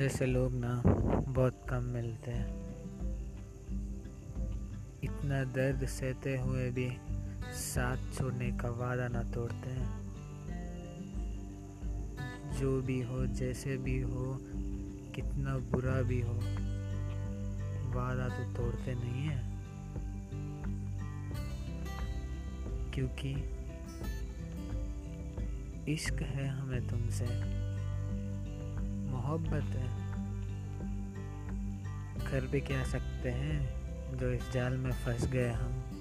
जैसे लोग ना बहुत कम मिलते हैं। इतना दर्द सहते हुए भी साथ छोड़ने का वादा ना तोड़ते हैं। जो भी हो, जैसे भी हो, कितना बुरा भी हो, वादा तो तोड़ते नहीं है। क्योंकि इश्क है हमें तुमसे, मोहब्बत है। कर भी क्या सकते हैं? जो इस जाल में फंस गए हम।